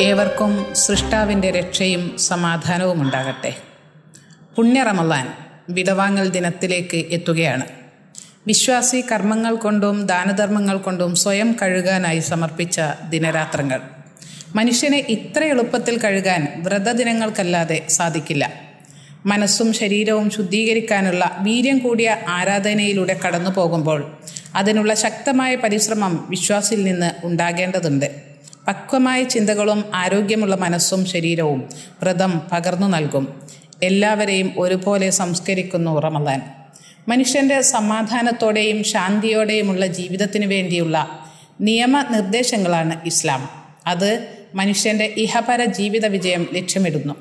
ഏവർക്കും സൃഷ്ടാവിന്റെ രക്ഷയും സമാധാനവും ഉണ്ടാകട്ടെ. പുണ്യ റമലാൻ വിടവാങ്ങൽ ദിനത്തിലേക്ക് എത്തുകയാണ്. വിശ്വാസി കർമ്മങ്ങൾ കൊണ്ടും ദാനധർമ്മങ്ങൾ കൊണ്ടും സ്വയം കഴുകാനായി സമർപ്പിച്ച ദിനരാത്രങ്ങൾ. മനുഷ്യനെ ഇത്ര എളുപ്പത്തിൽ കഴുകാൻ വ്രതദിനങ്ങൾക്കല്ലാതെ സാധിക്കില്ല. മനസ്സും ശരീരവും ശുദ്ധീകരിക്കാനുള്ള വീര്യം കൂടിയ ആരാധനയിലൂടെ കടന്നു പോകുമ്പോൾ അതിനുള്ള ശക്തമായ പരിശ്രമം വിശ്വാസിൽ നിന്ന് ഉണ്ടാകേണ്ടതുണ്ട്. പക്വമായ ചിന്തകളും ആരോഗ്യമുള്ള മനസ്സും ശരീരവും വ്രതം പകർന്നു നൽകും. എല്ലാവരെയും ഒരുപോലെ സംസ്കരിക്കുന്നു റമദാൻ. മനുഷ്യന്റെ സമാധാനത്തോടെയും ശാന്തിയോടെയുമുള്ള ജീവിതത്തിന് വേണ്ടിയുള്ള നിയമനിർദ്ദേശങ്ങളാണ് ഇസ്ലാം. അത് മനുഷ്യന്റെ ഇഹപര ജീവിത വിജയം ലക്ഷ്യമിടുന്നു.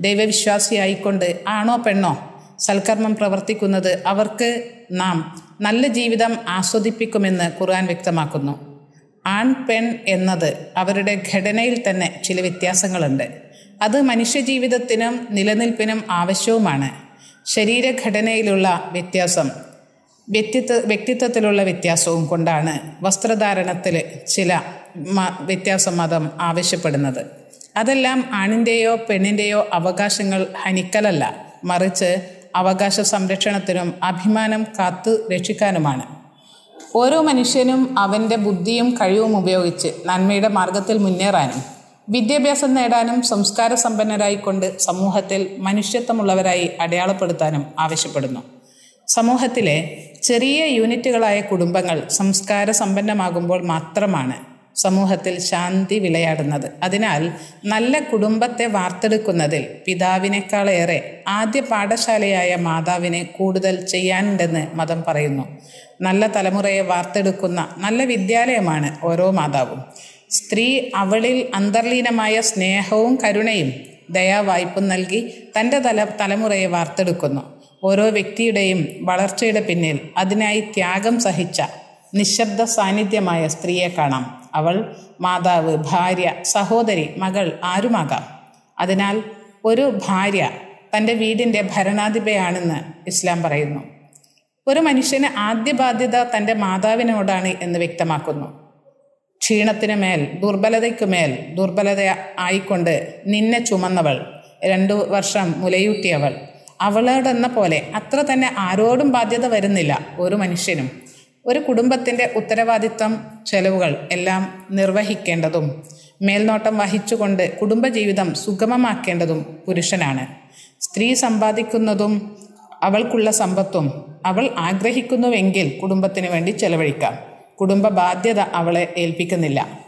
ദൈവവിശ്വാസിയായിക്കൊണ്ട് ആണോ പെണ്ണോ സൽക്കർമ്മം പ്രവർത്തിക്കുന്നത് അവർക്ക് നാം നല്ല ജീവിതം ആസ്വദിപ്പിക്കുമെന്ന് ഖുർആൻ വ്യക്തമാക്കുന്നു. ആൺ പെൺ എന്നത് അവരുടെ ഘടനയിൽ തന്നെ ചില വ്യത്യാസങ്ങളുണ്ട്. അത് മനുഷ്യജീവിതത്തിനും നിലനിൽപ്പിനും ആവശ്യവുമാണ്. ശരീരഘടനയിലുള്ള വ്യത്യാസം വ്യക്തിത്വ വ്യക്തിത്വത്തിലുള്ള വ്യത്യാസവും കൊണ്ടാണ് വസ്ത്രധാരണത്തിൽ ചില വ്യത്യാസം മതം ആവശ്യപ്പെടുന്നത്. അതെല്ലാം ആണിന്റെയോ പെണ്ണിന്റെയോ അവകാശങ്ങൾ ഹനിക്കലല്ല. മറിച്ച് അവകാശ സംരക്ഷണത്തിനും അഭിമാനം കാത്തു രക്ഷിക്കാനുമാണ്. ഓരോ മനുഷ്യനും അവന്റെ ബുദ്ധിയും കഴിവും ഉപയോഗിച്ച് നന്മയുടെ മാർഗത്തിൽ മുന്നേറാനും വിദ്യാഭ്യാസം നേടാനും സംസ്കാര സമ്പന്നരായിക്കൊണ്ട് സമൂഹത്തിൽ മനുഷ്യത്വമുള്ളവരായി അടയാളപ്പെടുത്താനും ആവശ്യപ്പെടുന്നു. സമൂഹത്തിലെ ചെറിയ യൂണിറ്റുകളായ കുടുംബങ്ങൾ സംസ്കാര സമ്പന്നമാകുമ്പോൾ മാത്രമാണ് സമൂഹത്തിൽ ശാന്തി വിളയാടുന്നത്. അതിനാൽ നല്ല കുടുംബത്തെ വാർത്തെടുക്കുന്നതിൽ പിതാവിനേക്കാളേറെ ആദ്യ പാഠശാലയായ മാതാവിനെ കൂടുതൽ ചെയ്യാനുണ്ടെന്ന് മതം പറയുന്നു. നല്ല തലമുറയെ വാർത്തെടുക്കുന്ന നല്ല വിദ്യാലയമാണ് ഓരോ മാതാവും. സ്ത്രീ അവളിൽ അന്തർലീനമായ സ്നേഹവും കരുണയും ദയാവായ്പും നൽകി തന്റെ തല തലമുറയെ വാർത്തെടുക്കുന്നു. ഓരോ വ്യക്തിയുടെയും വളർച്ചയുടെ പിന്നിൽ അതിനായി ത്യാഗം സഹിച്ച നിശബ്ദ സാന്നിധ്യമായ സ്ത്രീയെ കാണാം. അവൾ മാതാവ് ഭാര്യ സഹോദരി മകൾ ആരുമാകാം? അതിനാൽ ഒരു ഭാര്യ തന്റെ വീടിന്റെ ഭരണാധിപയാണെന്ന് ഇസ്ലാം പറയുന്നു. ഒരു മനുഷ്യന് ആദ്യ ബാധ്യത തന്റെ മാതാവിനോടാണ് എന്ന് വ്യക്തമാക്കുന്നു. ക്ഷീണത്തിന് മേൽ ദുർബലതയ്ക്കുമേൽ ദുർബലത ആയിക്കൊണ്ട് നിന്നെ ചുമന്നവൾ രണ്ടു വർഷം മുലയൂട്ടിയവൾ. അവളോടെന്ന പോലെ അത്ര തന്നെ ആരോടും ബാധ്യത വരുന്നില്ല ഒരു മനുഷ്യനും. ഒരു കുടുംബത്തിന്റെ ഉത്തരവാദിത്വം ചെലവുകൾ എല്ലാം നിർവഹിക്കേണ്ടതും മേൽനോട്ടം വഹിച്ചുകൊണ്ട് കുടുംബജീവിതം സുഗമമാക്കേണ്ടതും പുരുഷനാണ്. സ്ത്രീ സമ്പാദിക്കുന്നതും അവൾക്കുള്ള സമ്പത്തും അവൾ ആഗ്രഹിക്കുന്നുവെങ്കിൽ കുടുംബത്തിന് വേണ്ടി ചെലവഴിക്കാം. കുടുംബ ബാധ്യത അവളെ ഏൽപ്പിക്കുന്നില്ല.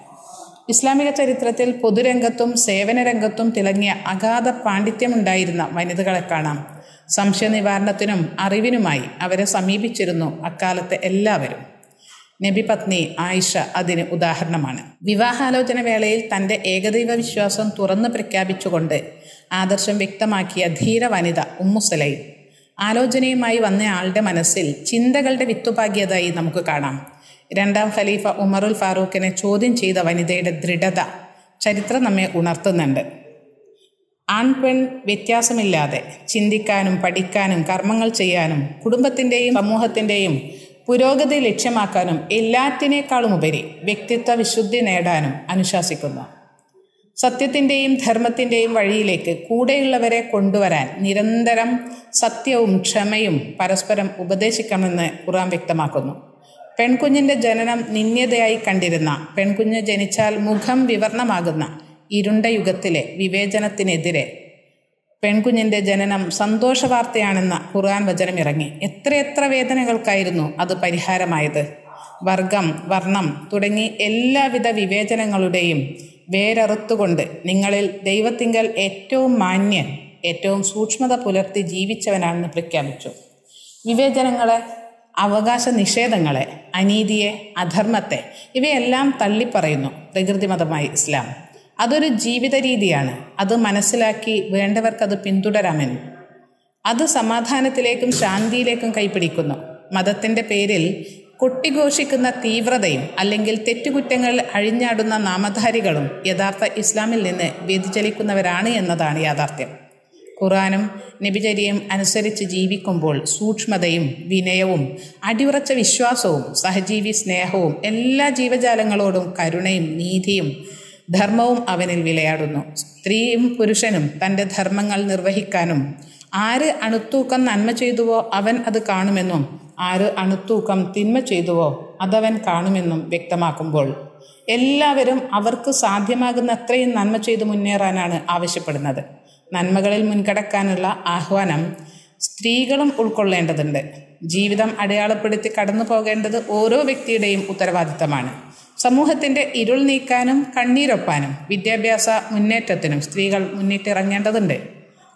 ഇസ്ലാമിക ചരിത്രത്തിൽ പൊതുരംഗത്തും സേവനരംഗത്തും തിളങ്ങിയ അഗാധ പാണ്ഡിത്യമുണ്ടായിരുന്ന വനിതകളെ കാണാം. സംശയ നിവാരണത്തിനും അറിവിനുമായി അവരെ സമീപിച്ചിരുന്നു അക്കാലത്തെ എല്ലാവരും. നബി പത്നി ആയിഷ അതിന് ഉദാഹരണമാണ്. വിവാഹാലോചന വേളയിൽ തന്റെ ഏകദൈവ വിശ്വാസം തുറന്ന് പ്രഖ്യാപിച്ചുകൊണ്ട് ആദർശം വ്യക്തമാക്കിയ ധീര വനിത ഉമ്മുസലൈം ആലോചനയുമായി വന്ന ആളുടെ മനസ്സിൽ ചിന്തകളുടെ വിത്തുപാകിയതായി നമുക്ക് കാണാം. രണ്ടാം ഖലീഫ ഉമറുൽ ഫാറൂഖിനെ ചോദ്യം ചെയ്ത വനിതയുടെ ദൃഢത ചരിത്രം നമ്മെ ഉണർത്തുന്നുണ്ട്. ആൺപെൺ വ്യത്യാസമില്ലാതെ ചിന്തിക്കാനും പഠിക്കാനും കർമ്മങ്ങൾ ചെയ്യാനും കുടുംബത്തിന്റെയും സമൂഹത്തിന്റെയും പുരോഗതി ലക്ഷ്യമാക്കാനും എല്ലാറ്റിനേക്കാളും ഉപരി വ്യക്തിത്വ വിശുദ്ധി നേടാനും അനുശാസിക്കുന്നു. സത്യത്തിന്റെയും ധർമ്മത്തിന്റെയും വഴിയിലേക്ക് കൂടെയുള്ളവരെ കൊണ്ടുവരാൻ നിരന്തരം സത്യവും ക്ഷമയും പരസ്പരം ഉപദേശിക്കണമെന്ന് ഖുറാൻ വ്യക്തമാക്കുന്നു. പെൺകുഞ്ഞിന്റെ ജനനം നിന്ദ്യതയായി കണ്ടിരുന്ന പെൺകുഞ്ഞ് ജനിച്ചാൽ മുഖം വിവർണമാകുന്ന ഇരുണ്ട യുഗത്തിലെ വിവേചനത്തിനെതിരെ പെൺകുഞ്ഞിന്റെ ജനനം സന്തോഷ വാർത്തയാണെന്ന ഖുർആൻ വചനം ഇറങ്ങി എത്രയെത്ര വേദനകൾക്കായിരുന്നു അത് പരിഹാരമായത്? വർഗം വർണം തുടങ്ങി എല്ലാവിധ വിവേചനങ്ങളുടെയും വേരറുത്തുകൊണ്ട് നിങ്ങളിൽ ദൈവത്തിങ്കൽ ഏറ്റവും മാന്യൻ ഏറ്റവും സൂക്ഷ്മത പുലർത്തി ജീവിച്ചവനാണെന്ന് പ്രഖ്യാപിച്ചു. വിവേചനങ്ങളെ അവകാശ നിഷേധങ്ങളെ അനീതിയെ അധർമ്മത്തെ ഇവയെല്ലാം തള്ളിപ്പറയുന്നു പ്രകൃതിമതമായി ഇസ്ലാം. അതൊരു ജീവിത രീതിയാണ് അത് മനസ്സിലാക്കി വേണ്ടവർക്ക് അത് പിന്തുടരാമെന്ന് അത് സമാധാനത്തിലേക്കും ശാന്തിയിലേക്കും കൈപിടിക്കുന്നു. മതത്തിന്റെ പേരിൽ കൊട്ടിഘോഷിക്കുന്ന തീവ്രതയും അല്ലെങ്കിൽ തെറ്റുകുറ്റങ്ങളിൽ അഴിഞ്ഞാടുന്ന നാമധാരികളും യഥാർത്ഥ ഇസ്ലാമിൽ നിന്ന് വ്യതിചലിക്കുന്നവരാണ് എന്നതാണ് യാഥാർത്ഥ്യം. ഖുറാനും നബിചര്യയും അനുസരിച്ച് ജീവിക്കുമ്പോൾ സൂക്ഷ്മതയും വിനയവും അടിയുറച്ച വിശ്വാസവും സഹജീവി സ്നേഹവും എല്ലാ ജീവജാലങ്ങളോടും കരുണയും നീതിയും ധർമ്മവും അവനിൽ വിളയാടുന്നു. സ്ത്രീയും പുരുഷനും തന്റെ ധർമ്മങ്ങൾ നിർവഹിക്കാനും ആര് അണുത്തൂക്കം നന്മ ചെയ്തുവോ അവൻ അത് കാണുമെന്നും ആര് അണുത്തൂക്കം തിന്മ ചെയ്തുവോ അതവൻ കാണുമെന്നും വ്യക്തമാക്കുമ്പോൾ എല്ലാവരും അവർക്ക് സാധ്യമാകുന്ന അത്രയും നന്മ ചെയ്ത് മുന്നേറാനാണ് ആവശ്യപ്പെടുന്നത്. നന്മകളിൽ മുൻകടക്കാനുള്ള ആഹ്വാനം സ്ത്രീകളും ഉൾക്കൊള്ളേണ്ടതുണ്ട്. ജീവിതം അടയാളപ്പെടുത്തി കടന്നു പോകേണ്ടത് ഓരോ വ്യക്തിയുടെയും ഉത്തരവാദിത്തമാണ്. സമൂഹത്തിന്റെ ഇരുൾ നീക്കാനും കണ്ണീരൊപ്പാനും വിദ്യാഭ്യാസ മുന്നേറ്റത്തിനും സ്ത്രീകൾ മുന്നിട്ടിറങ്ങേണ്ടതുണ്ട്.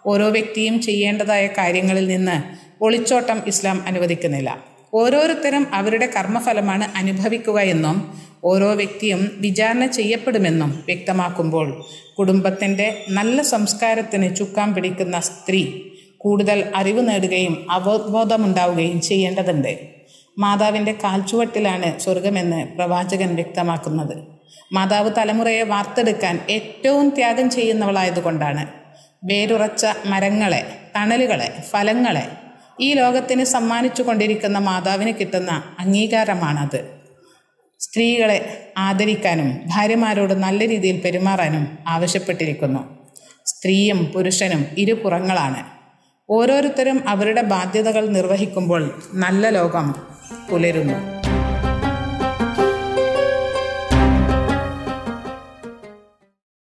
ഓരോ വ്യക്തിയും ചെയ്യേണ്ടതായ കാര്യങ്ങളിൽ നിന്ന് ഒളിച്ചോട്ടം ഇസ്ലാം അനുവദിക്കുന്നില്ല. ഓരോരുത്തരും അവരുടെ കർമ്മഫലമാണ് അനുഭവിക്കുക എന്നും ഓരോ വ്യക്തിയും വിചാരണ ചെയ്യപ്പെടുമെന്നും വ്യക്തമാക്കുമ്പോൾ കുടുംബത്തിന്റെ നല്ല സംസ്കാരത്തിന് ചുക്കാൻ പിടിക്കുന്ന സ്ത്രീ കൂടുതൽ അറിവ് നേടുകയും അവബോധമുണ്ടാവുകയും ചെയ്യേണ്ടതുണ്ട്. മാതാവിന്റെ കാൽച്ചുവട്ടിലാണ് സ്വർഗമെന്ന് പ്രവാചകൻ വ്യക്തമാക്കുന്നത്. മാതാവ് തലമുറയെ വാർത്തെടുക്കാൻ ഏറ്റവും ത്യാഗം ചെയ്യുന്നവളായതുകൊണ്ടാണ്. വേരുറച്ച മരങ്ങളെ തണലുകളെ ഫലങ്ങളെ ഈ ലോകത്തിന് സമ്മാനിച്ചു കൊണ്ടിരിക്കുന്ന മാതാവിന് കിട്ടുന്ന അംഗീകാരമാണത്. സ്ത്രീകളെ ആദരിക്കാനും ഭാര്യമാരോട് നല്ല രീതിയിൽ പെരുമാറാനും ആവശ്യപ്പെട്ടിരിക്കുന്നു. സ്ത്രീയും പുരുഷനും ഇരുപുറങ്ങളാണ് ഓരോരുത്തരും അവരുടെ ബാധ്യതകൾ നിർവഹിക്കുമ്പോൾ നല്ല ലോകം Polero no.